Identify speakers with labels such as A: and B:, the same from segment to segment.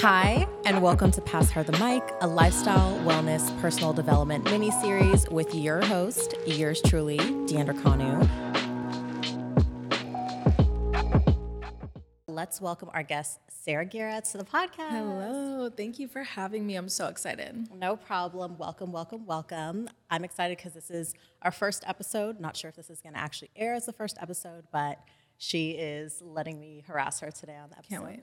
A: Hi, and welcome to Pass Her the Mic, a lifestyle, wellness, personal development mini series with your host, yours truly, Deandra Kanu. Let's welcome our guest, Sarah Guerra, to the podcast.
B: Hello, thank you for having me. I'm so excited.
A: No problem. Welcome, welcome, welcome. I'm excited because this is our first episode. Not sure if this is going to actually air as the first episode, but she is letting me harass her today on the episode.
B: Can't wait.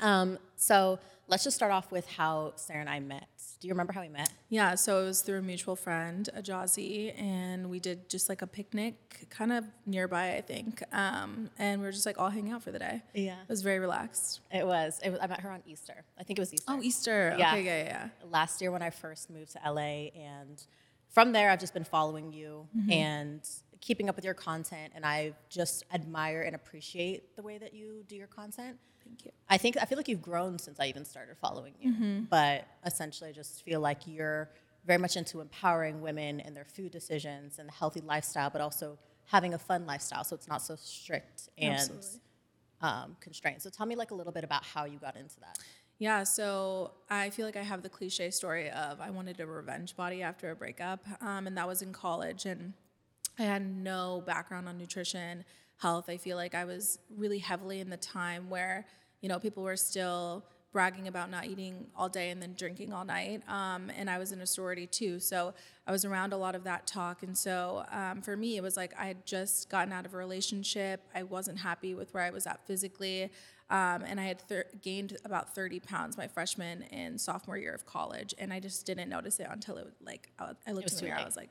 A: Um, so let's just start off with how Sarah and I met. Do you remember how we met?
B: Yeah, so it was through a mutual friend, Ajazi, and we did just like a picnic kind of nearby, I think. Um, and we were just like all hanging out for the day.
A: Yeah.
B: It was very relaxed.
A: It was. It was. I met her on Easter. I think it was Easter.
B: Oh, Easter.
A: Yeah.
B: Okay, yeah, yeah.
A: Last year when I first moved to LA, and from there I've just been following you and keeping up with your content, and I just admire and appreciate the way that you do your content.
B: Thank you.
A: I think I feel like you've grown since I even started following you. But essentially, I just feel like you're very much into empowering women in their food decisions and the healthy lifestyle, but also having a fun lifestyle, so it's not so strict and um, constrained. So tell me like a little bit about how you got into that.
B: Yeah, so I feel like I have the cliche story of I wanted a revenge body after a breakup, um, and that was in college, and I had no background on nutrition, health. I feel like I was really heavily in the time where you know people were still bragging about not eating all day and then drinking all night, um, and I was in a sorority too, so I was around a lot of that talk, and so um, for me it was like I had just gotten out of a relationship, I wasn't happy with where I was at physically. Um, and I had thir- gained about 30 pounds my freshman and sophomore year of college, and I just didn't notice it until it was like I, I looked in the mirror. I was like,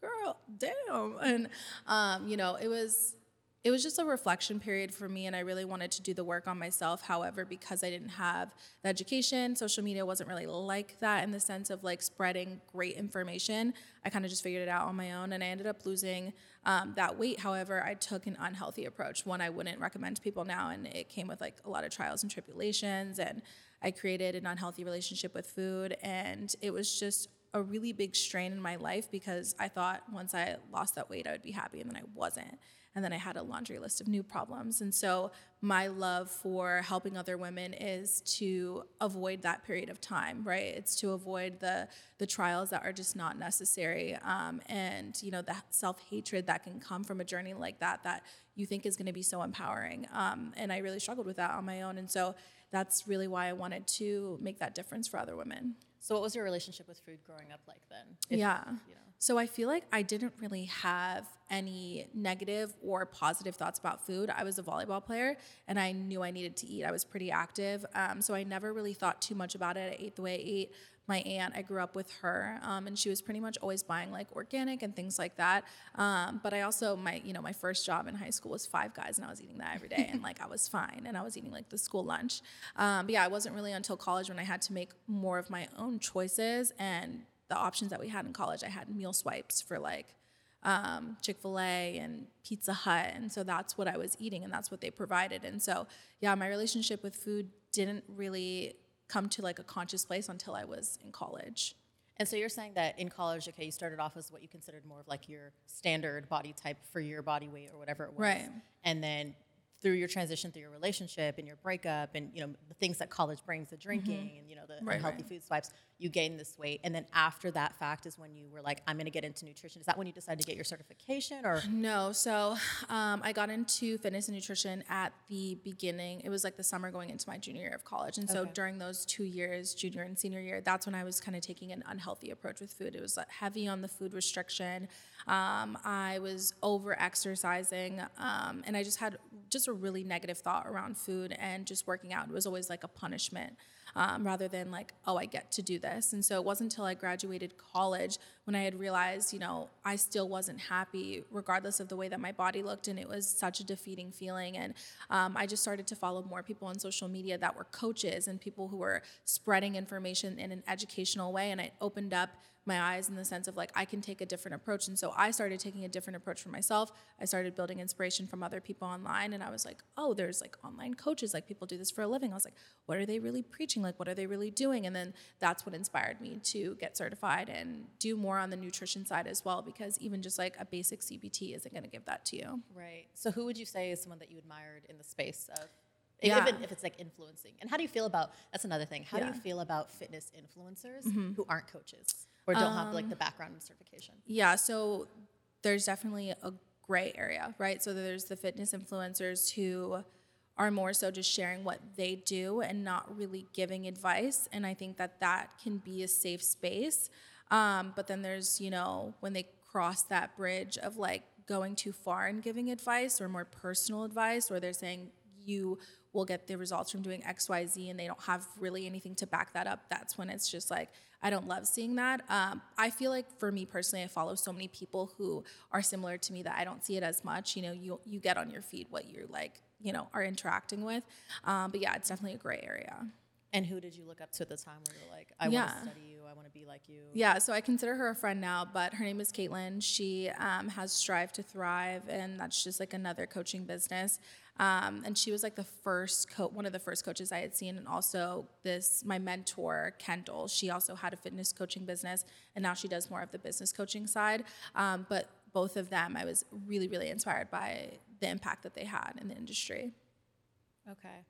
B: "Girl, damn!" And um, you know, it was it was just a reflection period for me, and I really wanted to do the work on myself. However, because I didn't have the education, social media wasn't really like that in the sense of like spreading great information. I kind of just figured it out on my own, and I ended up losing um, that weight. However, I took an unhealthy approach, one I wouldn't recommend to people now, and it came with like a lot of trials and tribulations, and I created an unhealthy relationship with food, and it was just a really big strain in my life because I thought once I lost that weight, I would be happy, and then I wasn't. And then I had a laundry list of new problems. And so, my love for helping other women is to avoid that period of time, right? It's to avoid the the trials that are just not necessary, um, and you know the self hatred that can come from a journey like that that you think is going to be so empowering. Um, and I really struggled with that on my own, and so that's really why I wanted to make that difference for other women.
A: So what was your relationship with food growing up like then? If-
B: yeah.
A: you know.
B: So I feel like I didn't really have any negative or positive thoughts about food. I was a volleyball player and I knew I needed to eat. I was pretty active. Um, so I never really thought too much about it. I ate the way I ate. My aunt, I grew up with her, um, and she was pretty much always buying like organic and things like that. Um, but I also, my you know, my first job in high school was Five Guys, and I was eating that every day, and like I was fine, and I was eating like the school lunch. Um, but yeah, it wasn't really until college when I had to make more of my own choices and the options that we had in college. I had meal swipes for like um, Chick fil A and Pizza Hut. And so that's what I was eating and that's what they provided. And so, yeah, my relationship with food didn't really come to like a conscious place until I was in college.
A: And so you're saying that in college, okay, you started off as what you considered more of like your standard body type for your body weight or whatever it was.
B: Right.
A: And then through your transition through your relationship and your breakup and you know the things that college brings the drinking and you know the
B: Mm-hmm. Right,
A: unhealthy
B: right.
A: food swipes you gain this weight and then after that fact is when you were like i'm going to get into nutrition is that when you decided to get your certification or
B: No, so um, I got into fitness and nutrition at the beginning. It was like the summer going into my junior year of college. And so
A: Okay.
B: during those two years, junior and senior year, that's when I was kind of taking an unhealthy approach with food. It was like, heavy on the food restriction. Um, I was over exercising. Um, and I just had just a really negative thought around food and just working out. It was always like a punishment um, rather than like, oh, I get to do this. And so it wasn't until I graduated college when I had realized, you know, I still wasn't happy regardless of the way that my body looked. And it was such a defeating feeling. And um, I just started to follow more people on social media that were coaches and people who were spreading information in an educational way. And it opened up my eyes in the sense of like I can take a different approach. And so I started taking a different approach for myself. I started building inspiration from other people online and I was like, "Oh, there's like online coaches, like people do this for a living." I was like, "What are they really preaching? Like what are they really doing?" And then that's what inspired me to get certified and do more on the nutrition side as well because even just like a basic CPT isn't going to give that to you.
A: right so who would you say is someone that you admired in the space of
B: Yeah.
A: Even if it's like influencing. And how do you feel about that's another thing. How do
B: Yeah. Mm-hmm.
A: you feel about fitness influencers who aren't coaches or don't have like the
B: Um,
A: background and certification?
B: Yeah, so there's definitely a gray area, right? So there's the fitness influencers who are more so just sharing what they do and not really giving advice. And I think that that can be a safe space. Um, but then there's, you know, when they cross that bridge of like going too far and giving advice or more personal advice, or they're saying you will get the results from doing X, Y, Z, and they don't have really anything to back that up. That's when it's just like, I don't love seeing that. Um, I feel like for me personally, I follow so many people who are similar to me that I don't see it as much. You know, you you get on your feed what you're like, you know, are interacting with. Um, but yeah, it's definitely a gray area.
A: And who did you look up to at the time where you're like, I want to study you, I want to be like you?
B: Yeah, so I consider her a friend now, but her name is Caitlin. She um, has Strive to Thrive, and that's just like another coaching business. Um, and she was like the first co- one of the first coaches I had seen, and also this my mentor Kendall. She also had a fitness coaching business, and now she does more of the business coaching side. Um, but both of them, I was really really inspired by the impact that they had in the industry.
A: Okay.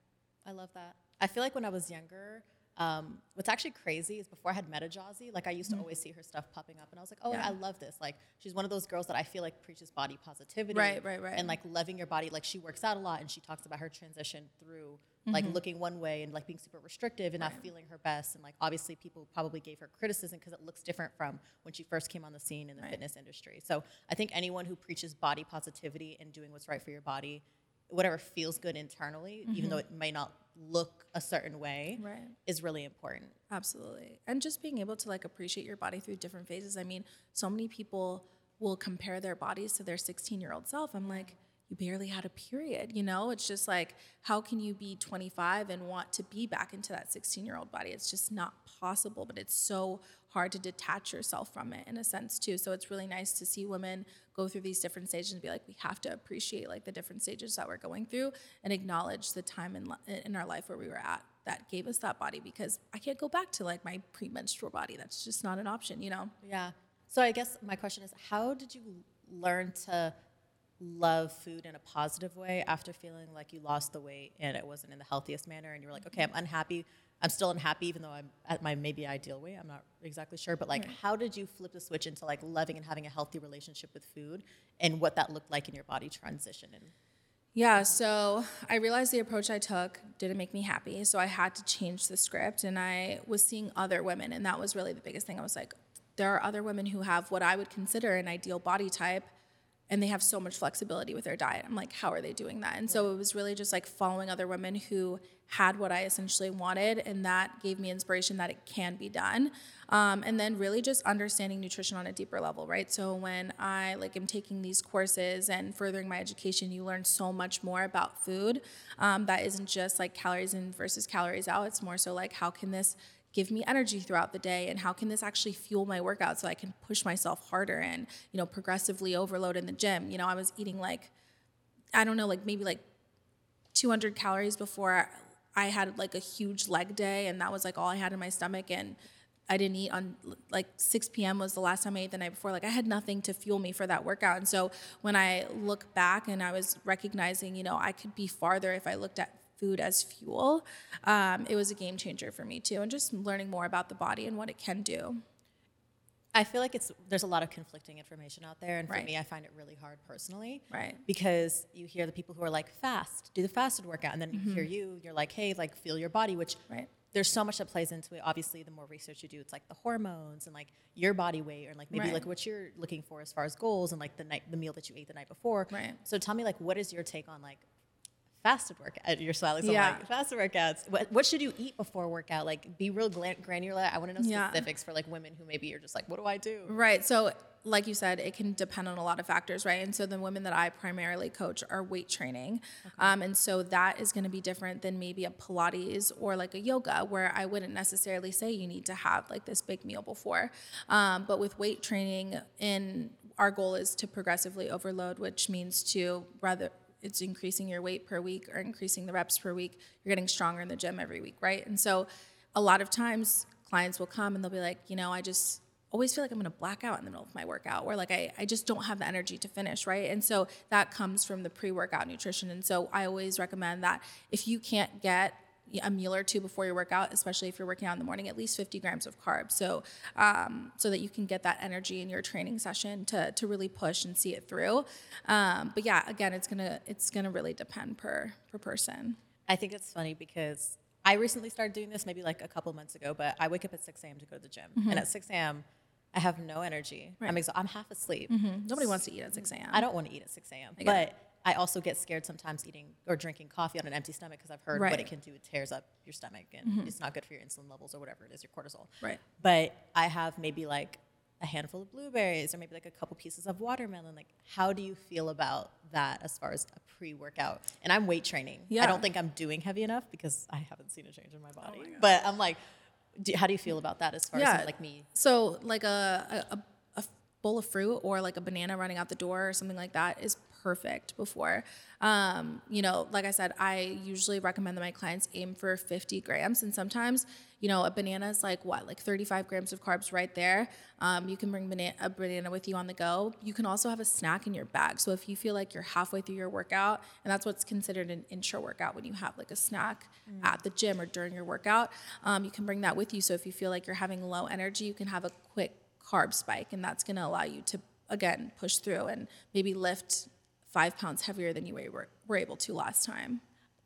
A: I love that. I feel like when I was younger, um, what's actually crazy is before I had met Ajazi, like I used to always see her stuff popping up, and I was like, oh,
B: Mm-hmm. Yeah.
A: I love this. Like she's one of those girls that I feel like preaches body positivity,
B: Right, right, right.
A: and like loving your body. Like she works out a lot, and she talks about her transition through like looking one way and like being super restrictive and not feeling her best. And like obviously, people probably gave her criticism because it looks different from when she first came on the scene in the fitness industry. So I think anyone who preaches body positivity and doing what's right for your body whatever feels good internally, even though mm-hmm. it may not look a certain way,
B: Right.
A: is really important.
B: Absolutely. And just being able to like appreciate your body through different phases. I mean, so many people will compare their bodies to their 16 year old self. I'm like, you barely had a period, you know? It's just like, how can you be 25 and want to be back into that 16 year old body? It's just not possible, but it's so hard to detach yourself from it in a sense, too. So it's really nice to see women go through these different stages and be like, we have to appreciate like the different stages that we're going through and acknowledge the time in, in our life where we were at that gave us that body because I can't go back to like my premenstrual body. That's just not an option, you know?
A: Yeah. So I guess my question is, how did you learn to love food in a positive way after feeling like you lost the weight and it wasn't in the healthiest manner, and you were like, okay, I'm mm-hmm. unhappy. I'm still unhappy, even though I'm at my maybe ideal weight. I'm not exactly sure, but like, how did you flip the switch into like loving and having a healthy relationship with food, and what that looked like in your body transition? And
B: Yeah, so I realized the approach I took didn't make me happy. So I had to change the script. And I was seeing other women. And that was really the biggest thing. I was like, there are other women who have what I would consider an ideal body type. And they have so much flexibility with their diet. I'm like, how are they doing that? And so it was really just like following other women who had what I essentially wanted. And that gave me inspiration that it can be done. Um, and then really just understanding nutrition on a deeper level, right? So when I like am taking these courses and furthering my education, you learn so much more about food. Um, that isn't just like calories in versus calories out. It's more so like how can this give me energy throughout the day and how can this actually fuel my workout so I can push myself harder and you know progressively overload in the gym. You know, I was eating like I don't know, like maybe like 200 calories before I had like a huge leg day, and that was like all I had in my stomach. And I didn't eat on like 6 p.m. was the last time I ate the night before. Like I had nothing to fuel me for that workout. And so when I look back and I was recognizing, you know, I could be farther if I looked at food as fuel, um, it was a game changer for me too. And just learning more about the body and what it can do.
A: I feel like it's there's a lot of conflicting information out there, and for
B: Right.
A: me, I find it really hard personally.
B: Right.
A: Because you hear the people who are like fast, do the fasted workout, and then you hear you, you're like, hey, like feel your body, which
B: Right.
A: there's so much that plays into it. Obviously, the more research you do, it's like the hormones and like your body weight, or like maybe
B: Right.
A: like what you're looking for as far as goals, and like the night the meal that you ate the night before.
B: Right.
A: So tell me, like, what is your take on like fasted workout? You're smiling, so
B: Yeah.
A: I'm like fasted workouts. What, what should you eat before workout? Like, be real granular. I want to know
B: Yeah.
A: specifics for like women who maybe are just like, what do I do?
B: Right. So, like you said, it can depend on a lot of factors, right? And so, the women that I primarily coach are weight training. Um, and so, that is going to be different than maybe a Pilates or like a yoga, where I wouldn't necessarily say you need to have like this big meal before. Um, but with weight training, in our goal is to progressively overload, which means to rather it's increasing your weight per week or increasing the reps per week. You're getting stronger in the gym every week, right? And so a lot of times clients will come and they'll be like, you know, I just always feel like I'm gonna black out in the middle of my workout, or like I, I just don't have the energy to finish, right? And so that comes from the pre workout nutrition. And so I always recommend that if you can't get a meal or two before your workout, especially if you're working out in the morning, at least 50 grams of carbs. So, um, so that you can get that energy in your training session to, to really push and see it through. Um, but yeah, again, it's gonna it's gonna really depend per per person.
A: I think it's funny because I recently started doing this maybe like a couple months ago, but I wake up at 6 a.m. to go to the gym. And at 6 a.m., I have no energy. I'm, exa- I'm half asleep.
B: Nobody wants to eat at 6 a.m.
A: I don't want to eat at 6 a.m. But I also get scared sometimes eating or drinking coffee on an empty stomach because I've heard
B: Right.
A: what it can do. It tears up your stomach and mm-hmm. it's not good for your insulin levels or whatever it is, your cortisol.
B: Right.
A: But I have maybe like a handful of blueberries or maybe like a couple pieces of watermelon. Like, how do you feel about that as far as a pre workout? And I'm weight training.
B: Yeah.
A: I don't think I'm doing heavy enough because I haven't seen a change in my body. Oh but I'm like, do, how do you feel about that as far as
B: Yeah.
A: someone like me?
B: So like a, a, a bowl of fruit or like a banana running out the door or something like that is perfect before. Um, you know, like I said, I usually recommend that my clients aim for 50 grams. And sometimes, you know, a banana is like what, like 35 grams of carbs right there. Um, you can bring banana, a banana with you on the go. You can also have a snack in your bag. So if you feel like you're halfway through your workout, and that's what's considered an intra workout when you have like a snack at the gym or during your workout, um, you can bring that with you. So if you feel like you're having low energy, you can have a quick carb spike, and that's going to allow you to again push through and maybe lift five pounds heavier than you were, were able to last time.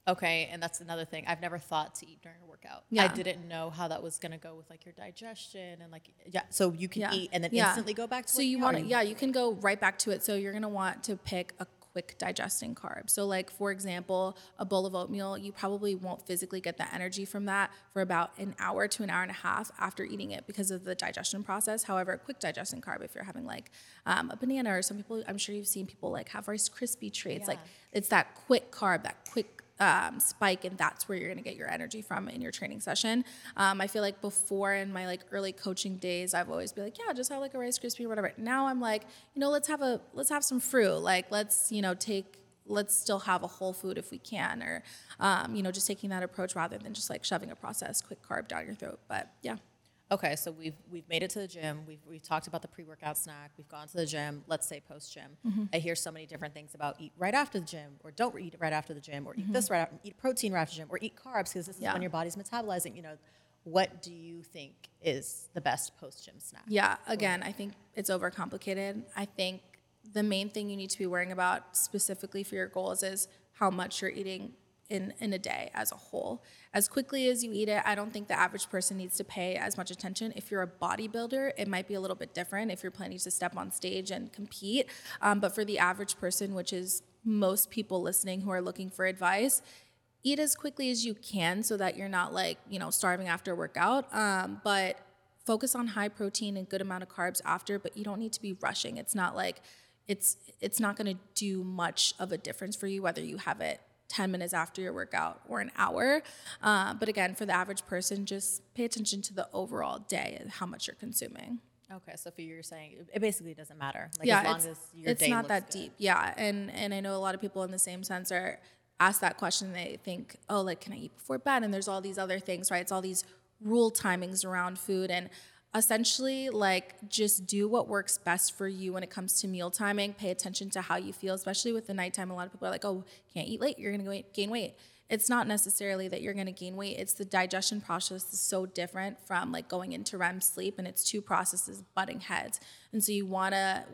A: Okay, and that's another thing. I've never thought to eat during a workout.
B: Yeah.
A: I didn't know how that was gonna go with like your digestion and like yeah. So you can
B: Yeah.
A: eat and then
B: Yeah.
A: instantly go back to.
B: So you want to, yeah, you can go right back to it. So you're gonna want to pick a quick digesting carb. So like for example, a bowl of oatmeal, you probably won't physically get the energy from that for about an hour to an hour and a half after eating it because of the digestion process. However, a quick digesting carb, if you're having like um, a banana or some people, I'm sure you've seen people like have Rice Krispie treats. Like it's that quick carb, that quick um, spike, and that's where you're gonna get your energy from in your training session. Um, I feel like before in my like early coaching days, I've always been like, yeah, just have like a Rice Krispie or whatever. Now I'm like, you know, let's have a let's have some fruit. Like let's you know take let's still have a whole food if we can, or um, you know, just taking that approach rather than just like shoving a processed quick carb down your throat. But yeah.
A: Okay, so we've we've made it to the gym. We've we've talked about the pre-workout snack. We've gone to the gym. Let's say post-gym.
B: Mm-hmm.
A: I hear so many different things about eat right after the gym, or don't eat right after the gym, or eat this
B: Mm-hmm.
A: right after, eat protein right after the gym, or eat carbs because this is
B: Yeah.
A: when your body's metabolizing. You know, what do you think is the best post-gym snack?
B: Yeah, again, I think it's overcomplicated. I think the main thing you need to be worrying about specifically for your goals is how much you're eating in, in a day as a whole. As quickly as you eat it, I don't think the average person needs to pay as much attention. If you're a bodybuilder, it might be a little bit different if you're planning to step on stage and compete. Um, but for the average person, which is most people listening who are looking for advice, eat as quickly as you can so that you're not like you know starving after a workout um, but focus on high protein and good amount of carbs after but you don't need to be rushing it's not like it's it's not going to do much of a difference for you whether you have it 10 minutes after your workout or an hour uh, but again for the average person just pay attention to the overall day and how much you're consuming
A: Okay, so for you, you're saying it basically doesn't matter. Like
B: yeah,
A: as long
B: it's,
A: as your
B: it's
A: day
B: not that
A: good.
B: deep. Yeah, and and I know a lot of people in the same sense are asked that question. They think, oh, like can I eat before bed? And there's all these other things, right? It's all these rule timings around food and essentially like just do what works best for you when it comes to meal timing. Pay attention to how you feel especially with the nighttime. A lot of people are like oh can't eat late. You're gonna gain weight. It's not necessarily that you're going to gain weight. It's the digestion process is so different from like going into rem sleep and it's two processes butting heads. And so you want to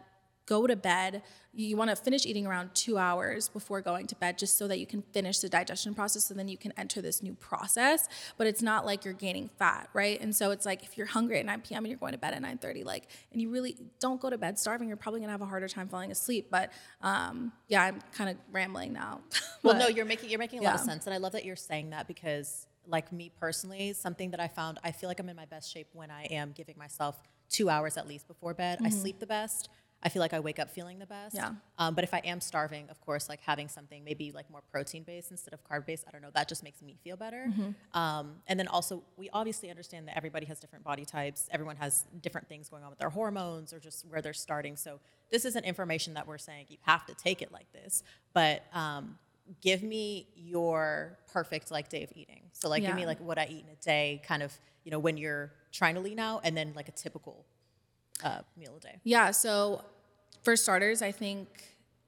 B: go to bed you want to finish eating around two hours before going to bed just so that you can finish the digestion process so then you can enter this new process but it's not like you're gaining fat right and so it's like if you're hungry at 9 p.m and you're going to bed at 9.30 like and you really don't go to bed starving you're probably going to have a harder time falling asleep but um, yeah i'm kind of rambling now
A: Well, no, you're making you're making a lot of sense, and I love that you're saying that because, like me personally, something that I found, I feel like I'm in my best shape when I am giving myself two hours at least before bed. I sleep the best. I feel like I wake up feeling the best.
B: Yeah.
A: Um, but if I am starving, of course, like having something maybe like more protein based instead of carb based, I don't know, that just makes me feel better.
B: Mm-hmm.
A: Um, and then also, we obviously understand that everybody has different body types. Everyone has different things going on with their hormones or just where they're starting. So this isn't information that we're saying you have to take it like this. But um, give me your perfect like day of eating. So like give me like what I eat in a day, kind of you know when you're trying to lean out, and then like a typical uh, meal a day?
B: Yeah. So, for starters, I think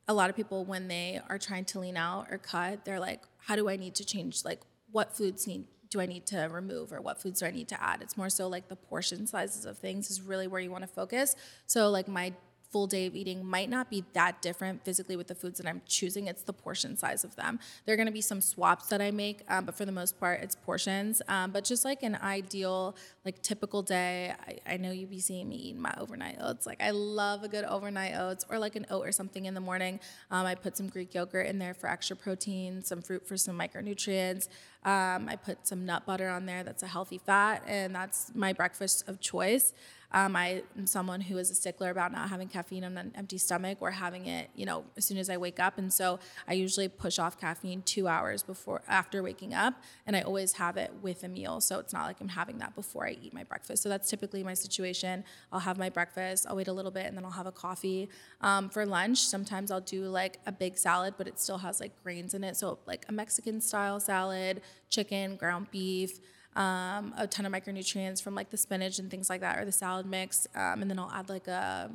B: a lot of people, when they are trying to lean out or cut, they're like, how do I need to change? Like, what foods need do I need to remove or what foods do I need to add? It's more so like the portion sizes of things is really where you want to focus. So, like, my full day of eating might not be that different physically with the foods that I'm choosing. It's the portion size of them. There are going to be some swaps that I make, um, but for the most part, it's portions. Um, but just like an ideal, like typical day, I, I, know you'd be seeing me eating my overnight oats. Like I love a good overnight oats or like an oat or something in the morning. Um, I put some Greek yogurt in there for extra protein, some fruit for some micronutrients. Um, I put some nut butter on there that's a healthy fat, and that's my breakfast of choice. Um, I am someone who is a stickler about not having caffeine on an empty stomach or having it, you know, as soon as I wake up. And so I usually push off caffeine two hours before after waking up, and I always have it with a meal. So it's not like I'm having that before I eat my breakfast. So that's typically my situation. I'll have my breakfast, I'll wait a little bit, and then I'll have a coffee. Um, for lunch, sometimes I'll do like a big salad, but it still has like grains in it. So like a Mexican style salad, chicken, ground beef um, a ton of micronutrients from like the spinach and things like that, or the salad mix, um, and then I'll add like a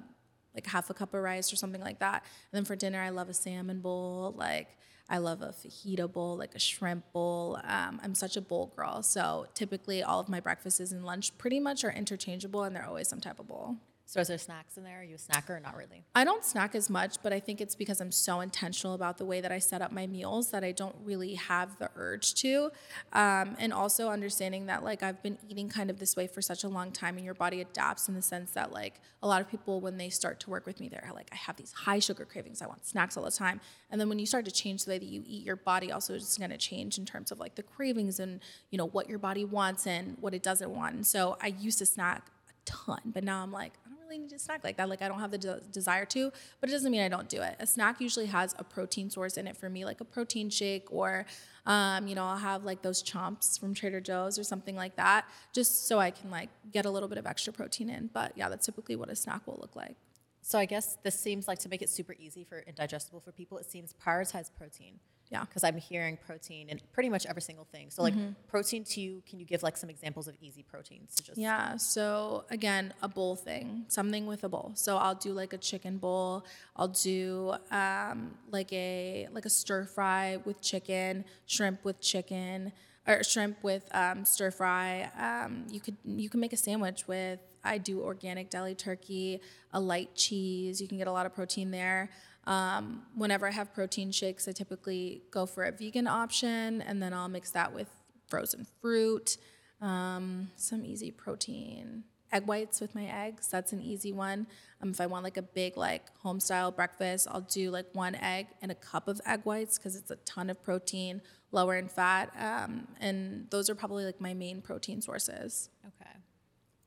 B: like half a cup of rice or something like that. And then for dinner, I love a salmon bowl. Like I love a fajita bowl, like a shrimp bowl. Um, I'm such a bowl girl, so typically all of my breakfasts and lunch pretty much are interchangeable, and they're always some type of bowl.
A: So is there snacks in there? Are you a snacker or not really?
B: I don't snack as much, but I think it's because I'm so intentional about the way that I set up my meals that I don't really have the urge to. Um, and also understanding that like I've been eating kind of this way for such a long time and your body adapts in the sense that like a lot of people when they start to work with me, they're like, I have these high sugar cravings. I want snacks all the time. And then when you start to change the way that you eat, your body also is going to change in terms of like the cravings and, you know, what your body wants and what it doesn't want. And so I used to snack a ton, but now I'm like, really need a snack like that. Like I don't have the de- desire to, but it doesn't mean I don't do it. A snack usually has a protein source in it for me, like a protein shake or, um, you know, I'll have like those chomps from Trader Joe's or something like that, just so I can like get a little bit of extra protein in. But yeah, that's typically what a snack will look like.
A: So I guess this seems like to make it super easy for and digestible for people. It seems prioritize protein.
B: Yeah.
A: Because I'm hearing protein in pretty much every single thing. So like mm-hmm. protein to you, can you give like some examples of easy proteins to just
B: Yeah. So again, a bowl thing. Something with a bowl. So I'll do like a chicken bowl. I'll do um, like a like a stir fry with chicken, shrimp with chicken, or shrimp with um, stir fry. Um, you could you can make a sandwich with I do organic deli turkey, a light cheese. You can get a lot of protein there. Um, whenever I have protein shakes, I typically go for a vegan option, and then I'll mix that with frozen fruit, um, some easy protein. Egg whites with my eggs, that's an easy one. Um, if I want like a big like home style breakfast, I'll do like one egg and a cup of egg whites because it's a ton of protein, lower in fat, um, and those are probably like my main protein sources.
A: Okay.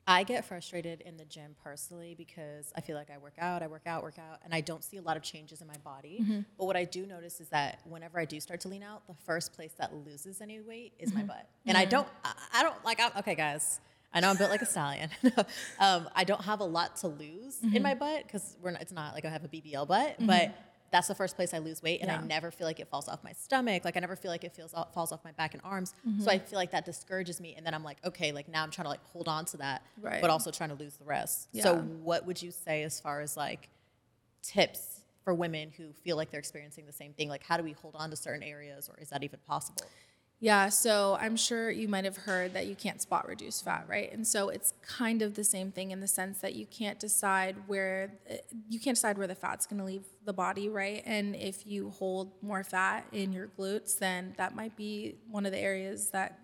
A: I get frustrated in the gym personally because I feel like I work out, I work out, work out, and I don't see a lot of changes in my body. Mm-hmm. But what I do notice is that whenever I do start to lean out, the first place that loses any weight is mm-hmm. my butt. And mm-hmm. I don't, I, I don't like, I'm, okay, guys. I know I'm built like a stallion. um, I don't have a lot to lose in mm-hmm. my butt because we're not, it's not like I have a BBL butt, mm-hmm. but that's the first place I lose weight, and yeah. I never feel like it falls off my stomach. Like I never feel like it feels falls off my back and arms. Mm-hmm. So I feel like that discourages me, and then I'm like, okay, like now I'm trying to like hold on to that, right. but also trying to lose the rest. Yeah. So what would you say as far as like tips for women who feel like they're experiencing the same thing? Like how do we hold on to certain areas, or is that even possible?
B: Yeah, so I'm sure you might have heard that you can't spot reduce fat, right? And so it's kind of the same thing in the sense that you can't decide where eh, you can't decide where the fat's going to leave the body, right? And if you hold more fat in your glutes, then that might be one of the areas that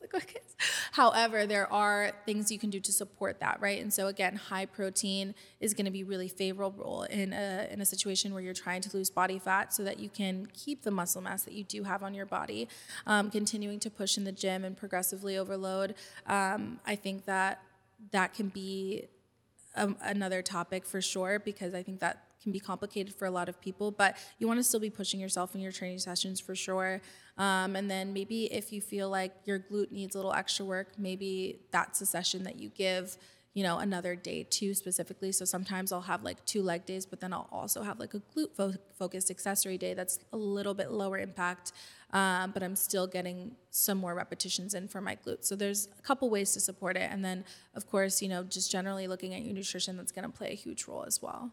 B: the quickest. However, there are things you can do to support that, right? And so again, high protein is going to be really favorable in a in a situation where you're trying to lose body fat, so that you can keep the muscle mass that you do have on your body. Um, continuing to push in the gym and progressively overload, um, I think that that can be um, another topic for sure because I think that can be complicated for a lot of people, but you want to still be pushing yourself in your training sessions for sure. Um, and then maybe if you feel like your glute needs a little extra work, maybe that's a session that you give you know, another day too specifically. So sometimes I'll have like two leg days, but then I'll also have like a glute fo- focused accessory day that's a little bit lower impact, um, but I'm still getting some more repetitions in for my glutes. So there's a couple ways to support it. And then, of course, you know, just generally looking at your nutrition, that's going to play a huge role as well.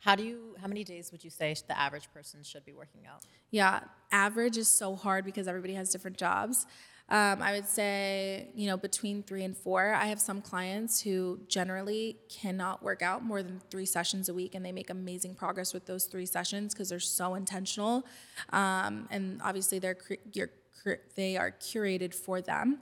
A: How do you? How many days would you say the average person should be working out?
B: Yeah, average is so hard because everybody has different jobs. Um, I would say, you know, between three and four. I have some clients who generally cannot work out more than three sessions a week, and they make amazing progress with those three sessions because they're so intentional. Um, and obviously, they're they are curated for them.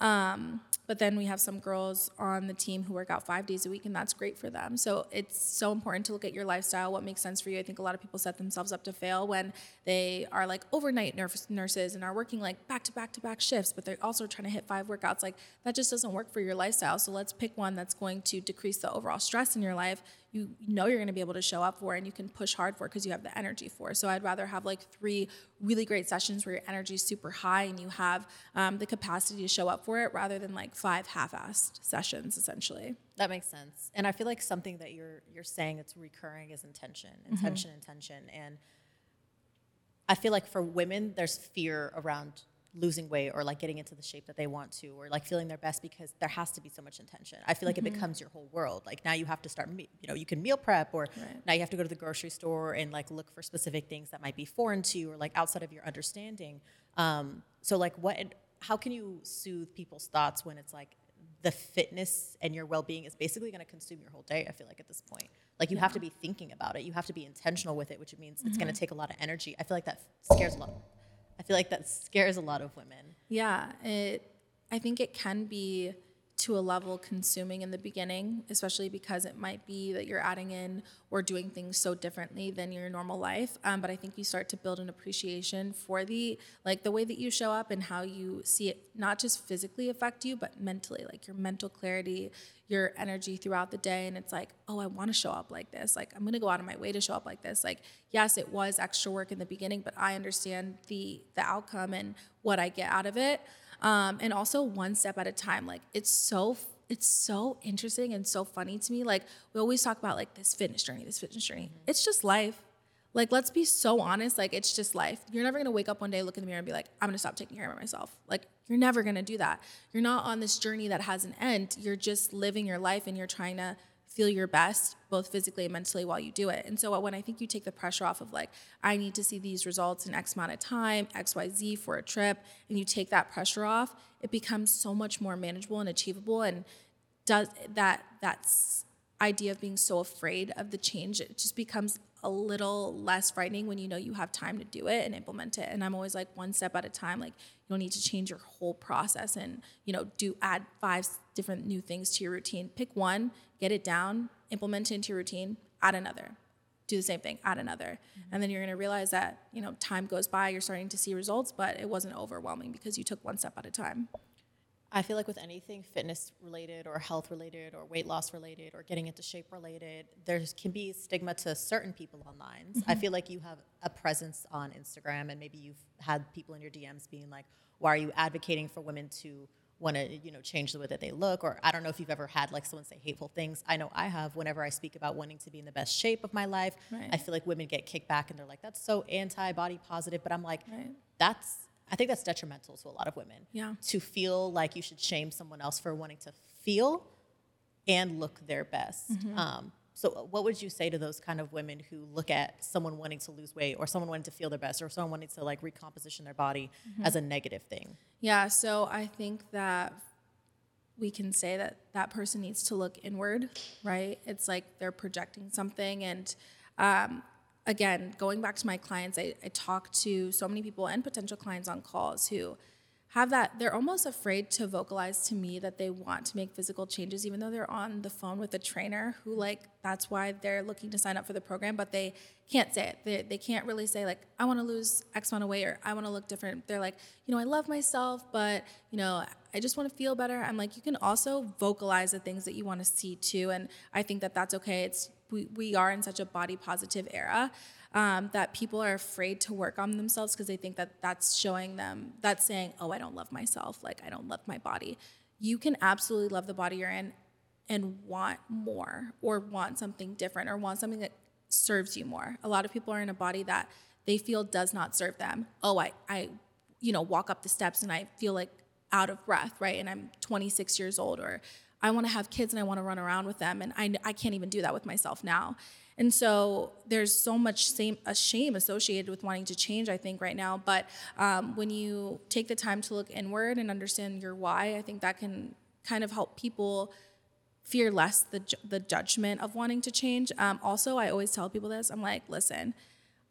B: Um, but then we have some girls on the team who work out five days a week, and that's great for them. So it's so important to look at your lifestyle, what makes sense for you. I think a lot of people set themselves up to fail when they are like overnight nurses and are working like back to back to back shifts, but they're also trying to hit five workouts. Like that just doesn't work for your lifestyle. So let's pick one that's going to decrease the overall stress in your life you know you're going to be able to show up for and you can push hard for because you have the energy for. So I'd rather have like three really great sessions where your energy is super high and you have um, the capacity to show up for it rather than like five half-assed sessions essentially.
A: That makes sense. And I feel like something that you're you're saying it's recurring is intention, intention, mm-hmm. intention. And I feel like for women, there's fear around losing weight or like getting into the shape that they want to or like feeling their best because there has to be so much intention. I feel like mm-hmm. it becomes your whole world. Like now you have to start, me- you know, you can meal prep or right. now you have to go to the grocery store and like look for specific things that might be foreign to you or like outside of your understanding. Um, so like what, how can you soothe people's thoughts when it's like the fitness and your well-being is basically going to consume your whole day? I feel like at this point, like you yeah. have to be thinking about it. You have to be intentional with it, which means mm-hmm. it's going to take a lot of energy. I feel like that scares a lot I feel like that scares a lot of women.
B: Yeah, it. I think it can be to a level consuming in the beginning, especially because it might be that you're adding in or doing things so differently than your normal life. Um, but I think you start to build an appreciation for the like the way that you show up and how you see it not just physically affect you, but mentally, like your mental clarity, your energy throughout the day. And it's like, oh, I want to show up like this. Like I'm gonna go out of my way to show up like this. Like yes, it was extra work in the beginning, but I understand the the outcome and what I get out of it um, and also one step at a time. Like it's so it's so interesting and so funny to me. Like we always talk about like this fitness journey, this fitness journey. Mm-hmm. It's just life. Like let's be so honest. Like it's just life. You're never gonna wake up one day, look in the mirror, and be like, I'm gonna stop taking care of myself. Like you're never gonna do that. You're not on this journey that has an end. You're just living your life and you're trying to feel your best both physically and mentally while you do it. And so when I think you take the pressure off of like I need to see these results in X amount of time, XYZ for a trip, and you take that pressure off, it becomes so much more manageable and achievable and does that that's idea of being so afraid of the change it just becomes a little less frightening when you know you have time to do it and implement it and i'm always like one step at a time like you don't need to change your whole process and you know do add five different new things to your routine pick one get it down, implement it into your routine, add another. Do the same thing, add another. Mm-hmm. And then you're gonna realize that, you know, time goes by, you're starting to see results, but it wasn't overwhelming because you took one step at a time.
A: I feel like with anything fitness related or health related or weight loss related or getting into shape related, there can be stigma to certain people online. Mm-hmm. I feel like you have a presence on Instagram and maybe you've had people in your DMs being like, why are you advocating for women to want to you know change the way that they look or i don't know if you've ever had like someone say hateful things i know i have whenever i speak about wanting to be in the best shape of my life right. i feel like women get kicked back and they're like that's so anti-body positive but i'm like right. that's i think that's detrimental to a lot of women
B: yeah
A: to feel like you should shame someone else for wanting to feel and look their best mm-hmm. um, so, uh, what would you say to those kind of women who look at someone wanting to lose weight or someone wanting to feel their best or someone wanting to like recomposition their body mm-hmm. as a negative thing?
B: Yeah, so I think that we can say that that person needs to look inward, right? It's like they're projecting something. And um, again, going back to my clients, I, I talk to so many people and potential clients on calls who have that they're almost afraid to vocalize to me that they want to make physical changes even though they're on the phone with a trainer who like that's why they're looking to sign up for the program but they can't say it. They, they can't really say like i want to lose x amount of weight or i want to look different. They're like you know i love myself but you know i just want to feel better. I'm like you can also vocalize the things that you want to see too and i think that that's okay. It's we, we are in such a body positive era um, that people are afraid to work on themselves because they think that that's showing them, that's saying, oh, I don't love myself, like I don't love my body. You can absolutely love the body you're in and want more or want something different or want something that serves you more. A lot of people are in a body that they feel does not serve them. Oh, I, I, you know, walk up the steps and I feel like out of breath, right? And I'm 26 years old, or I want to have kids and I want to run around with them, and I, I can't even do that with myself now. And so there's so much same, a shame associated with wanting to change, I think, right now. But um, when you take the time to look inward and understand your why, I think that can kind of help people fear less the, the judgment of wanting to change. Um, also, I always tell people this I'm like, listen,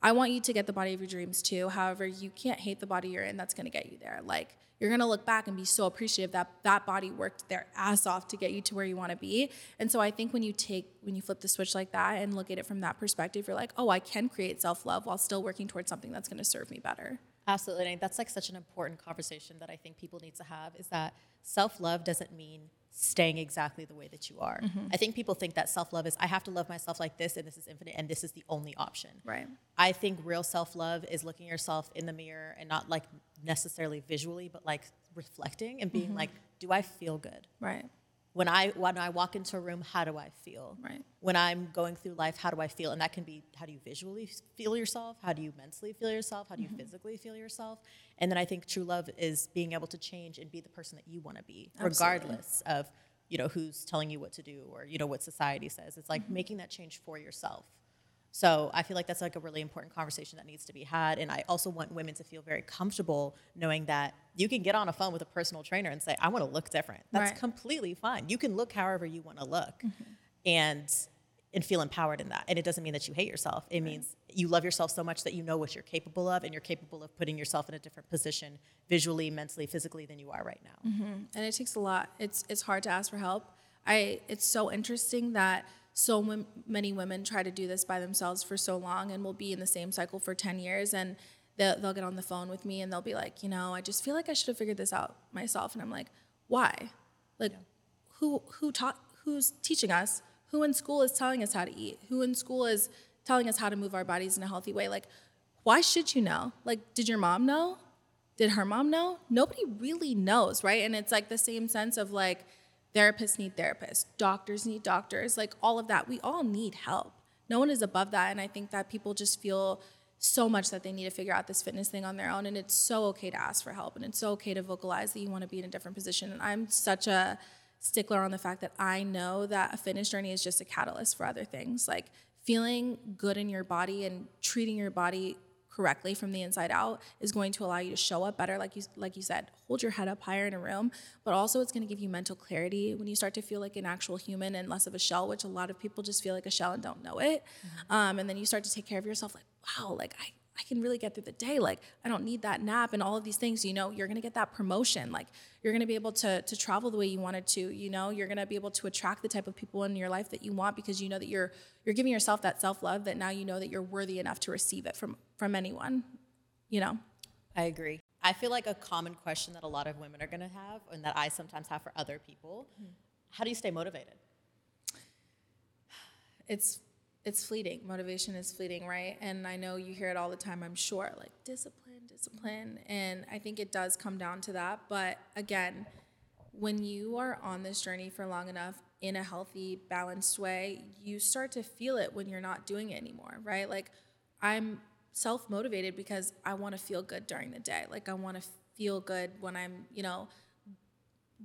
B: I want you to get the body of your dreams too. However, you can't hate the body you're in. That's to get you there. Like, you're going to look back and be so appreciative that that body worked their ass off to get you to where you want to be. And so I think when you take, when you flip the switch like that and look at it from that perspective, you're like, oh, I can create self love while still working towards something that's going to serve me better.
A: Absolutely. And that's like such an important conversation that I think people need to have is that self love doesn't mean staying exactly the way that you are.
B: Mm-hmm.
A: I think people think that self love is I have to love myself like this and this is infinite and this is the only option.
B: Right.
A: I think real self love is looking yourself in the mirror and not like necessarily visually, but like reflecting and being
B: Mm-hmm.
A: like, do I feel good?
B: Right.
A: When I when I walk into a room, how do I feel?
B: Right.
A: When I'm going through life, how do I feel? And that can be how do you visually feel yourself? How do you mentally feel yourself? How do you
B: Mm-hmm.
A: physically feel yourself? And then I think true love is being able to change and be the person that you want to be,
B: Absolutely.
A: regardless of you know who's telling you what to do or you know what society says. It's
B: Mm-hmm.
A: like making that change for yourself. So I feel like that's like a really important conversation that needs to be had. And I also want women to feel very comfortable knowing that you can get on a phone with a personal trainer and say, I want to look different. That's
B: Right.
A: completely fine. You can look however you want to look mm-hmm. and and feel empowered in that. And it doesn't mean that you hate yourself. It means you love yourself so much that you know what you're capable of and you're capable of putting yourself in a different position visually, mentally, physically than you are right now. Mm-hmm.
B: and it takes a lot. It's it's hard to ask for help. I it's so interesting that so m- many women try to do this by themselves for so long and will be in the same cycle for 10 years and they'll, they'll get on the phone with me and they'll be like, you know, I just feel like I should have figured this out myself. And I'm like, why? Like, who who taught? Who's teaching us? Who in school is telling us how to eat? Who in school is telling us how to move our bodies in a healthy way? Like, why should you know? Like, did your mom know? Did her mom know? Nobody really knows, right? And it's like the same sense of like therapists need therapists, doctors need doctors, like all of that. We all need help. No one is above that. And I think that people just feel so much that they need to figure out this fitness thing on their own. And it's so okay to ask for help and it's so okay to vocalize that you want to be in a different position. And I'm such a stickler on the fact that I know that a fitness journey is just a catalyst for other things. Like feeling good in your body and treating your body correctly from the inside out is going to allow you to show up better like you like you said hold your head up higher in a room but also it's going to give you mental clarity when you start to feel like an actual human and less of a shell which a lot of people just feel like a shell and don't know it. Um, and then you start to take care of yourself like wow like i I can really get through the day. Like I don't need that nap and all of these things. You know, you're gonna get that promotion. Like you're gonna be able to to travel the way you wanted to. You know, you're gonna be able to attract the type of people in your life that you want because you know that you're you're giving yourself that self love that now you know that you're worthy enough to receive it from from anyone. You know.
A: I agree. I feel like a common question that a lot of women are going to have, and that I sometimes have for other people hmm. how do you stay motivated?
B: it's it's fleeting. Motivation is fleeting, right? And I know you hear it all the time, I'm sure, like discipline, discipline. And I think it does come down to that. But again, when you are on this journey for long enough in a healthy, balanced way, you start to feel it when you're not doing it anymore, right? Like I'm self motivated because I want to feel good during the day. Like I want to feel good when I'm, you know,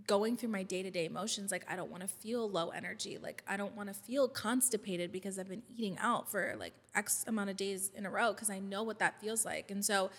B: going through my day-to-day emotions like i don't want to feel low energy like i don't want to feel constipated because i've been eating out for like x amount of days in a row because i know what that feels like. And so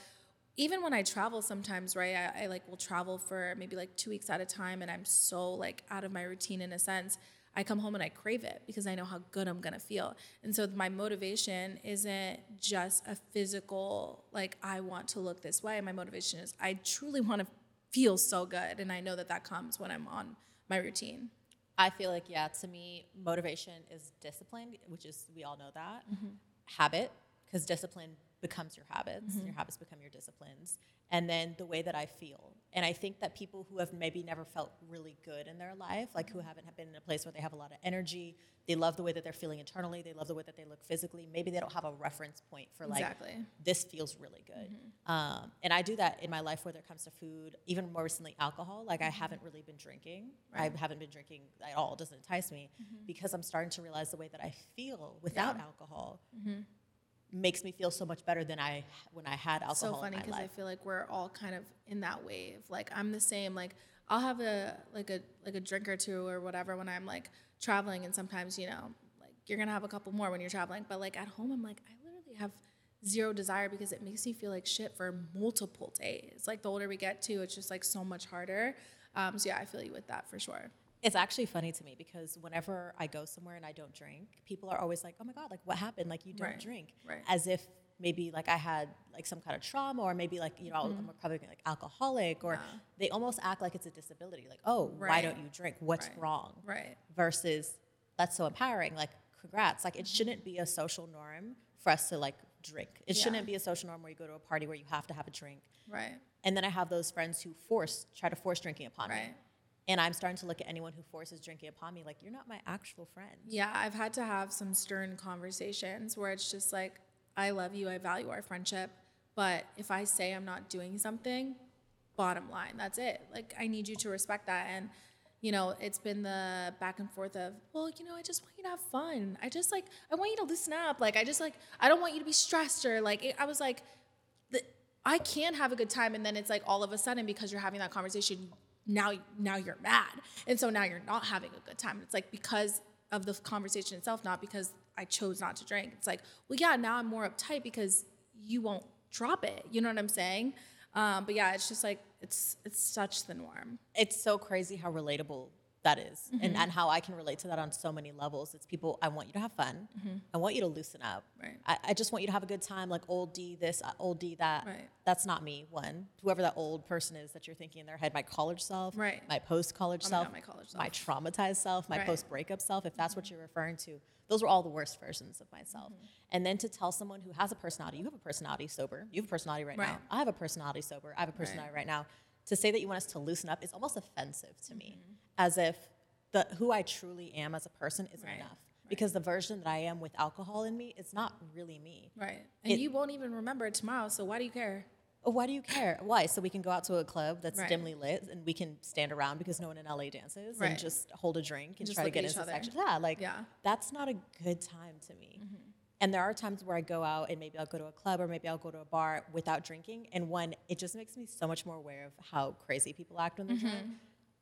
B: even when i travel sometimes right I, I like will travel for maybe like two weeks at a time and i'm so like out of my routine in a sense i come home and i crave it because i know how good i'm gonna feel. And so my motivation isn't just a physical like i want to look this way. My motivation is i truly want to feel so good and i know that that comes when i'm on my routine
A: I feel like, yeah, to me, motivation is discipline, which is, we all know that. Mm-hmm. Habit, because discipline becomes your habits.
B: Mm-hmm.
A: Your habits become your disciplines. And then the way that I feel. And I think that people who have maybe never felt really good in their life, like
B: Mm-hmm.
A: who haven't been in a place where they have a lot of energy, they love the way that they're feeling internally, they love the way that they look physically. Maybe they don't have a reference point for like,
B: Exactly. Mm-hmm.
A: this feels really good. Um, and I do that in my life, whether it comes to food, even more recently, alcohol. Like, I haven't really been drinking.
B: Mm-hmm. Right. Mm-hmm.
A: I haven't been drinking at all. It doesn't entice me because I'm starting to realize the way that I feel without
B: Yeah.
A: alcohol makes me feel so much better than I when I had alcohol It's
B: so funny because I feel like we're all kind of in that wave. Like I'm the same. Like I'll have a like a like a drink or two or whatever when I'm like traveling, and sometimes you know like you're gonna have a couple more when you're traveling. But like at home, I'm like I literally have zero desire because it makes me feel like shit for multiple days. Like the older we get too, it's just like so much harder. Um, so yeah, I feel you with that for sure.
A: It's actually funny to me because whenever I go somewhere and I don't drink, people are always like, "Oh my god, like what happened? Like you don't
B: Right,
A: drink?"
B: right.
A: As if maybe like I had like some kind of trauma, or maybe like you know I'm probably like alcoholic, or
B: Mm-hmm. Yeah.
A: they almost act like it's a disability. Like, "Oh, why don't you drink? What's
B: Right.
A: wrong?"
B: Right.
A: Versus that's so empowering. Like, congrats. Like it shouldn't be a social norm for us to like drink. It
B: Yeah.
A: shouldn't be a social norm where you go to a party where you have to have a drink.
B: Right.
A: And then I have those friends who force, try to force drinking upon me. And I'm starting to look at anyone who forces drinking upon me like, you're not my actual friend.
B: Yeah, I've had to have some stern conversations where it's just like, I love you, I value our friendship, but if I say I'm not doing something, bottom line, that's it. Like, I need you to respect that. And, you know, it's been the back and forth of, well, you know, I just want you to have fun. I just like, I want you to loosen up. Like, I just like, I don't want you to be stressed or like, it, I was like, I can have a good time, and then it's like all of a sudden because you're having that conversation, now now you're mad, and so now you're not having a good time. It's like because of the conversation itself, not because I chose not to drink. It's like, well, yeah, now I'm more uptight because you won't drop it. You know what I'm saying? Um, but yeah, it's just like it's it's such the norm.
A: It's so crazy how relatable that is and,
B: Mm-hmm.
A: and how I can relate to that on so many levels. It's people, I want you to have fun. I want you to loosen up.
B: Mm-hmm. Right.
A: I, I just want you to have a good time, like old D this, uh, old D that.
B: Right.
A: That's not me, one. Whoever that old person is that you're thinking in their head, my college self,
B: Right.
A: my post college
B: Oh my God,
A: self,
B: my college
A: traumatized self, my
B: Right. Mm-hmm.
A: post breakup self, if that's what you're referring to, those were all the worst versions of myself. And then to tell someone who has a personality, you have a personality sober, you have a personality right, now. I have a personality sober, I have a personality right, now. To say that you want us to loosen up is almost offensive to me, as if the who I truly am as a person isn't
B: Right.
A: enough. Because the version that I am with alcohol in me is not really me.
B: Right. And
A: It-
B: you won't even remember it tomorrow. So why do you care?
A: Oh, Why do you care? Why? So we can go out to a club that's
B: Right.
A: dimly lit and we can stand around because no one in LA dances and just hold a drink and
B: Just
A: try to get into section. Yeah, like
B: Yeah. Mm-hmm.
A: that's not a good time to me. And there are times where I go out and maybe I'll go to a club or maybe I'll go to a bar without drinking. And one, it just makes me so much more aware of how crazy people act when they're drunk.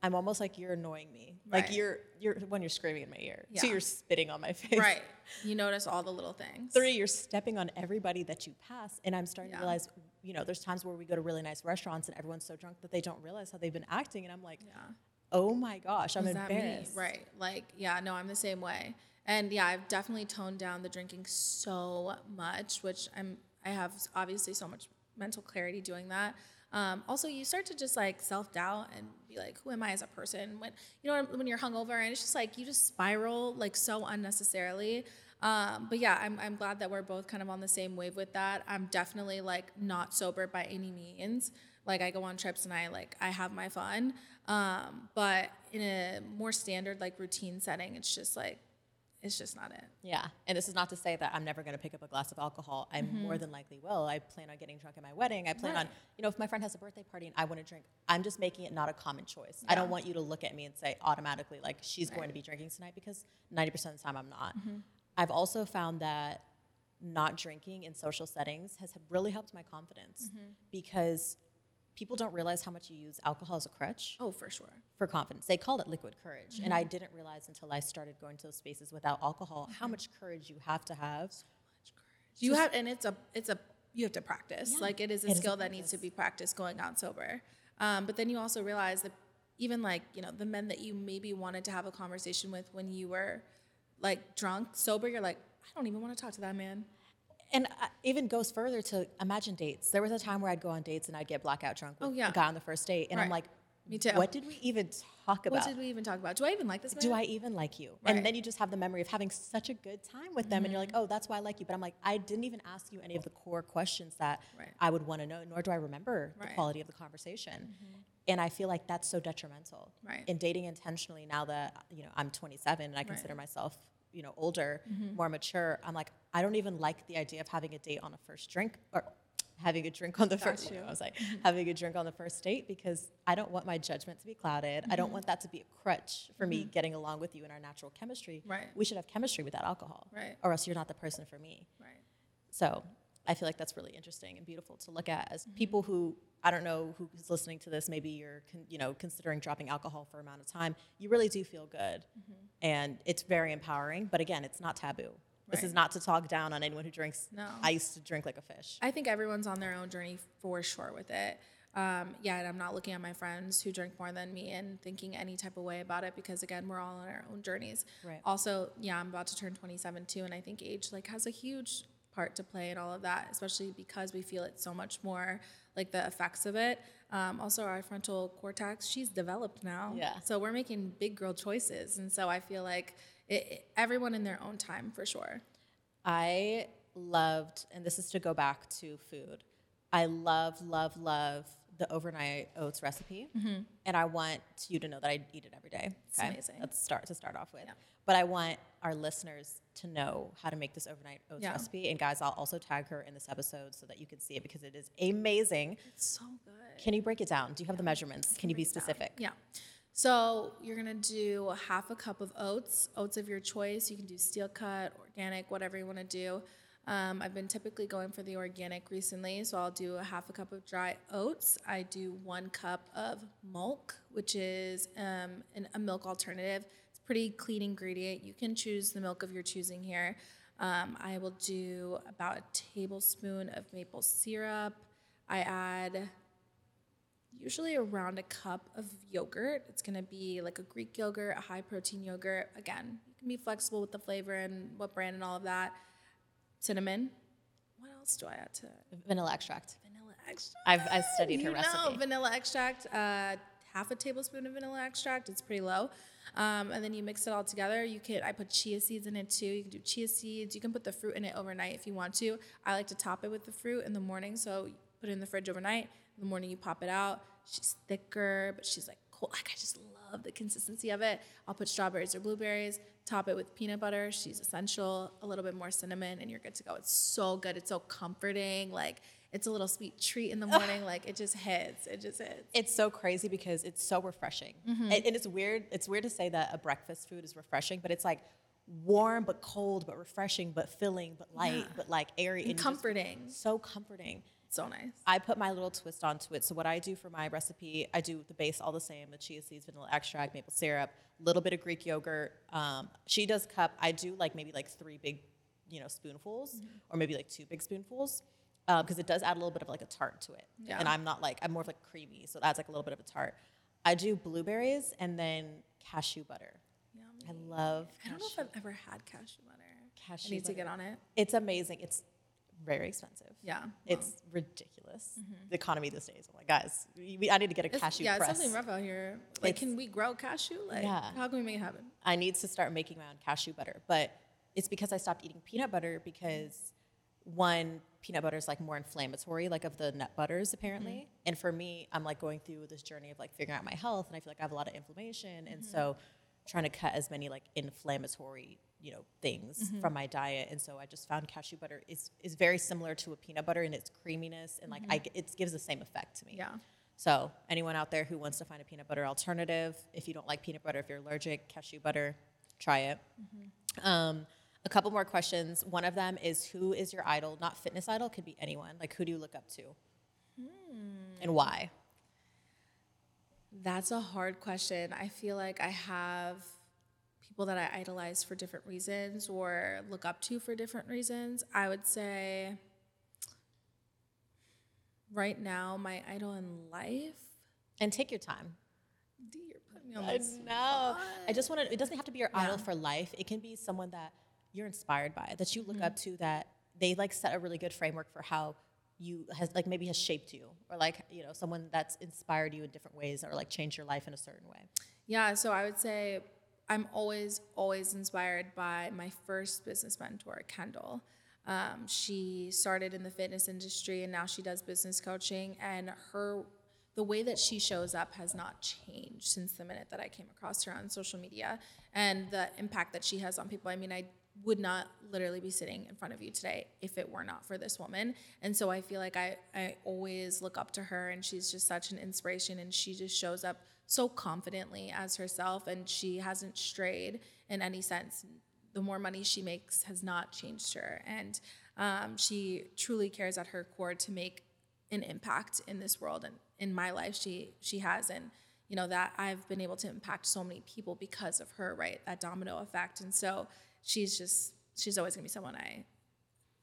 A: I'm almost like you're annoying me. Like
B: Mm-hmm.
A: You're you're when you're screaming in my ear. Two,
B: Yeah.
A: you're spitting on my face.
B: Right. You notice all the little things.
A: Three, you're stepping on everybody that you pass. And I'm starting
B: Yeah.
A: to realize, you know, there's times where we go to really nice restaurants and everyone's so drunk that they don't realize how they've been acting. And I'm like,
B: Yeah.
A: oh my gosh, I'm
B: Is
A: embarrassed.
B: Right. Like, yeah, no, I'm the same way. And yeah, I've definitely toned down the drinking so much, which I'm I have obviously so much mental clarity doing that. Um, also, you start to just like self doubt and be like, "Who am I as a person?" When you know when you're hungover and it's just like you just spiral like so unnecessarily. Um, but yeah, I'm I'm glad that we're both kind of on the same wave with that. I'm definitely like not sober by any means. Like I go on trips and I like I have my fun. Um, but in a more standard like routine setting, it's just like it's just not it.
A: Yeah. And this is not to say that I'm never going to pick up a glass of alcohol. I more than likely will. I plan on getting drunk at my wedding. I plan on,
B: Mm-hmm.
A: You know, if my friend has a birthday party and I want to drink, I'm just making it not a common choice. I don't want you to look at me and say automatically, like, she's going to be drinking tonight because 90% of the time I'm not.
B: Mm-hmm.
A: I've also found that not drinking in social settings has really helped my confidence
B: Mm-hmm.
A: because people don't realize how much you use alcohol as a crutch
B: Oh, for sure.
A: for confidence. They call it liquid courage. And I
B: Mm-hmm.
A: didn't realize until I started going to those spaces without alcohol how much courage you have to have. So much courage.
B: You have, and it's a, it's a, you have to practice.
A: Yeah,
B: Like it is a
A: it is a
B: skill that needs to be practiced going out sober. Um, but then you also realize that even like you know the men that you maybe wanted to have a conversation with when you were like drunk, sober, you're like, I don't even want to talk to that man.
A: And uh, even goes further to imagine dates. There was a time where I'd go on dates and I'd get blackout drunk with
B: Oh, yeah.
A: a guy on the first date. And I'm like,
B: Me too.
A: What did we even talk about?
B: What did we even talk about? Do I even like this man?
A: do I even like you?
B: Right.
A: And then you just have the memory of having such a good time with them, and you're like, oh, that's why I like you. But I'm like, I didn't even ask you any of the core questions that
B: Right.
A: I would want to know, nor do I remember the quality of the conversation. And I feel like that's so detrimental.
B: Right.
A: In dating intentionally, now that you know I'm 27 and I consider myself you know older,
B: Mm-hmm.
A: more mature, I'm like, I don't even like the idea of having a date on a first drink or having a drink on the first.
B: you.
A: I was like, mm-hmm. having a drink on the first date because I don't want my judgment to be clouded. I don't mm-hmm. want that to be a crutch for me mm-hmm. getting along with you in our natural chemistry.
B: Right.
A: We should have chemistry without alcohol.
B: Right.
A: Or else you're not the person for me.
B: Right.
A: So I feel like that's really interesting and beautiful to look at as people who I don't know who's listening to this. Maybe you're con- you know considering dropping alcohol for a amount of time. You really do feel good, and it's very empowering. But again, it's not taboo. This is not to talk down on anyone who drinks.
B: No.
A: I used to drink like a fish.
B: I think everyone's on their own journey for sure with it. Um, yeah, and I'm not looking at my friends who drink more than me and thinking any type of way about it because again, we're all on our own journeys.
A: Right.
B: Also, yeah, I'm about to turn 27 too, and I think age like has a huge part to play in all of that, especially because we feel it so much more, like the effects of it. Um, also, our frontal cortex, she's developed now.
A: Yeah.
B: So we're making big girl choices, and so I feel like it, it- everyone in their own time for sure.
A: I loved, and this is to go back to food. I love, love, love the overnight oats recipe, and I want you to know that I eat it every day. Okay?
B: It's amazing.
A: Let's start to start off with.
B: Yeah.
A: But I want our listeners to know how to make this overnight oats
B: Yeah.
A: recipe. And guys, I'll also tag her in this episode so that you can see it because it is amazing.
B: It's so good.
A: Can you break it down? Do you have the measurements? Can you be specific?
B: Yeah. So you're gonna do half a cup of oats, oats of your choice. You can do steel cut, organic, whatever you want to do. Um, I've been typically going for the organic recently, so I'll do a half a cup of dry oats. I do one cup of milk, which is um, an, a milk alternative. Pretty clean ingredient. You can choose the milk of your choosing here. Um, I will do about a tablespoon of maple syrup. I add usually around a cup of yogurt. It's gonna be like a Greek yogurt, a high protein yogurt. Again, you can be flexible with the flavor and what brand and all of that. Cinnamon. What else do I add to it?
A: Vanilla extract.
B: Vanilla extract.
A: I've, I've studied her
B: you
A: recipe.
B: know, vanilla extract. Uh, half a tablespoon of vanilla extract. It's pretty low. Um, and then you mix it all together. You could I put chia seeds in it too. You can do chia seeds. You can put the fruit in it overnight if you want to. I like to top it with the fruit in the morning. So put it in the fridge overnight. In the morning you pop it out. She's thicker, but she's like cool. Like I just love the consistency of it. I'll put strawberries or blueberries. Top it with peanut butter. She's essential. A little bit more cinnamon, and you're good to go. It's so good. It's so comforting. Like it's a little sweet treat in the morning. like it just hits. It just hits.
A: It's so crazy because it's so refreshing,
B: Mm-hmm.
A: and, and it's weird. It's weird to say that a breakfast food is refreshing, but it's like warm but cold, but refreshing, but filling, but light, but like airy
B: And
A: and
B: comforting.
A: so comforting.
B: So nice.
A: I put my little twist onto it. So what I do for my recipe, I do the base all the same: the chia seeds, vanilla extract, maple syrup, a little bit of Greek yogurt. Um, she does cup. I do like maybe like three big, you know, spoonfuls,
B: Mm-hmm.
A: or maybe like two big spoonfuls, Um, because it does add a little bit of like a tart to it.
B: Yeah.
A: And I'm not like I'm more of like creamy, so it adds like a little bit of a tart. I do blueberries and then cashew butter. I love.
B: I don't know if I've ever had cashew butter.
A: Cashew
B: I need to get on it.
A: It's amazing. It's very expensive.
B: Yeah.
A: It's ridiculous. Mm-hmm. The economy these days. I'm like, guys, we, we- I need to get a
B: It's-
A: cashew
B: yeah,
A: press.
B: it's something rough out here. Like,
A: It's-
B: can we grow cashew? Like,
A: Yeah.
B: how can we make it happen?
A: I need to start making my own cashew butter. But it's because I stopped eating peanut butter because one, peanut butter is like more inflammatory, like of the nut butters apparently. Mm-hmm. And for me, I'm like going through this journey of like figuring out my health, and I feel like I have a lot of inflammation, and mm-hmm. so trying to cut as many like inflammatory, you know, things mm-hmm. from my diet. And so I just found cashew butter is is very similar to a peanut butter in its creaminess, and like I, g- it gives the same effect to me.
B: Yeah.
A: So anyone out there who wants to find a peanut butter alternative, if you don't like peanut butter, if you're allergic, cashew butter, try it. Um, a couple more questions. One of them is who is your idol? Not fitness idol, could be anyone. Like who do you look up to? Hmm. And why?
B: That's a hard question. I feel like I have people that I idolize for different reasons or look up to for different reasons. I would say right now, my idol in life.
A: And take your time.
B: D, you're putting me on
A: I
B: this.
A: know. I just want to. It doesn't have to be your idol for life. It can be someone that you're inspired by, that you look up to, that they like set a really good framework for how you has like maybe has shaped you or like you know someone that's inspired you in different ways or like changed your life in a certain way
B: Yeah, so I would say I'm always, always inspired by my first business mentor, Kendall. Um, she started in the fitness industry and now she does business coaching. And her, the way that she shows up has not changed since the minute that I came across her on social media and the impact that she has on people. I mean, I would not literally be sitting in front of you today if it were not for this woman. And so I feel like I, I always look up to her and she's just such an inspiration and she just shows up so confidently as herself and she hasn't strayed in any sense. The more money she makes has not changed her. And um, she truly cares at her core to make an impact in this world and in my life she she has and you know that I've been able to impact so many people because of her right that domino effect and so she's just she's always gonna be someone I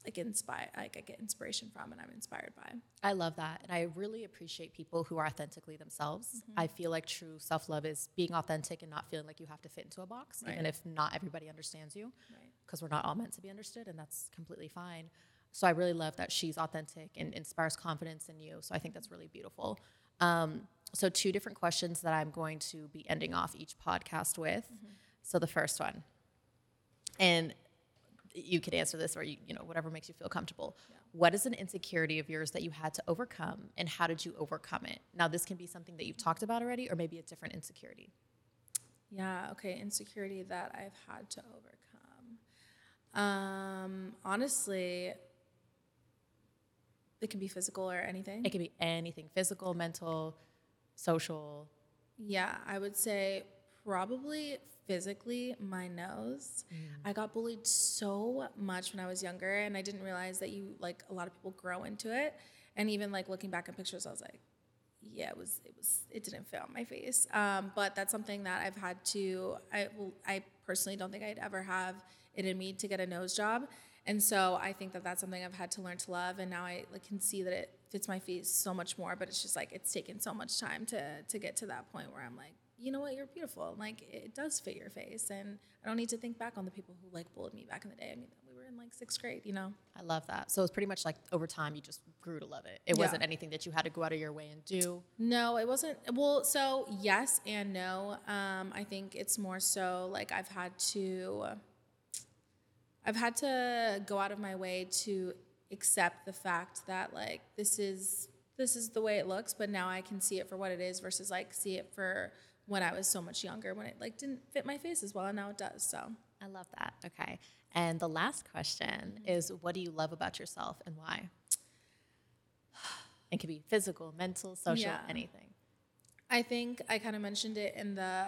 B: like inspire like I get inspiration from and I'm inspired by
A: I love that. And I really appreciate people who are authentically themselves. I feel like true self love is being authentic and not feeling like you have to fit into a box, even if not everybody understands you,
B: Right.
A: because we're not all meant to be understood, and that's completely fine. So I really love that she's authentic and inspires confidence in you. So I think that's really beautiful. Um, so, two different questions that I'm going to be ending off each podcast with. So, the first one, and you could answer this or you, you know whatever makes you feel comfortable. What is an insecurity of yours that you had to overcome and how did you overcome it? Now this can be something that you've talked about already or maybe a different insecurity.
B: Yeah, okay, insecurity that I've had to overcome. Um, honestly, it can be physical or anything.
A: it could be anything physical mental social.
B: Yeah, I would say probably physically my nose. I got bullied so much when I was younger and I didn't realize that you like a lot of people grow into it. And even like looking back at pictures, I was like, yeah, it was it was it didn't fit on my face. Um, but that's something that I've had to I I personally don't think I'd ever have it in me to get a nose job. And so I think that that's something I've had to learn to love, and now I like, can see that it fits my face so much more. But it's just like it's taken so much time to to get to that point where I'm like, you know what, you're beautiful. Like it does fit your face, and I don't need to think back on the people who like bullied me back in the day. I mean, we were in like sixth grade, you know.
A: i love that so it's pretty much like over time you just grew to love it it
B: Yeah.
A: wasn't anything that you had to go out of your way and do
B: No, it wasn't. Well, so yes and no. Um, I think it's more so like I've had to, I've had to go out of my way to accept the fact that like this is this is the way it looks, but now I can see it for what it is versus like see it for when I was so much younger when it like didn't fit my face as well, and now it does. So
A: i love that okay and the last question mm-hmm. is what do you love about yourself and why it could be physical mental social
B: Yeah.
A: anything
B: I think I kind of mentioned it in the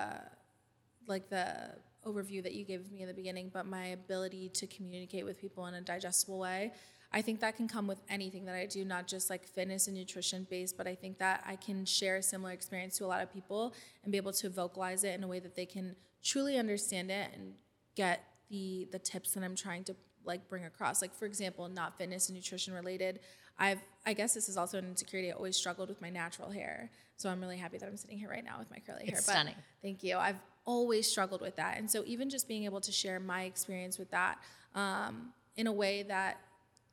B: like the overview that you gave me in the beginning, but my ability to communicate with people in a digestible way. I think that can come with anything that I do, not just like fitness and nutrition based, but I think that I can share a similar experience to a lot of people and be able to vocalize it in a way that they can truly understand it and get the the tips that I'm trying to like bring across. Like for example, not fitness and nutrition related. I've I guess this is also an insecurity. I always struggled with my natural hair. So I'm really happy that I'm sitting here right now with my curly hair.
A: It's
B: But
A: stunning.
B: Thank you. I've always struggled with that. And so even just being able to share my experience with that um, in a way that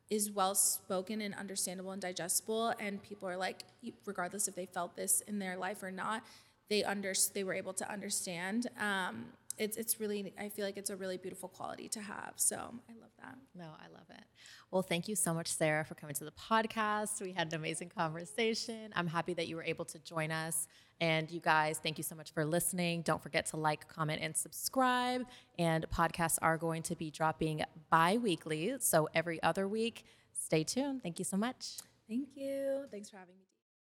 B: is well spoken and understandable and digestible and people are like regardless if they felt this in their life or not they under they were able to understand um, it's it's really I feel like it's a really beautiful quality to have so I love that
A: No, I love it. Well, thank you so much, Sarah, for coming to the podcast. We had an amazing conversation. I'm happy that you were able to join us. And you guys, thank you so much for listening. Don't forget to like, comment, and subscribe. And podcasts are going to be dropping bi weekly. So every other week, stay tuned. Thank you so much.
B: thank you thanks for having me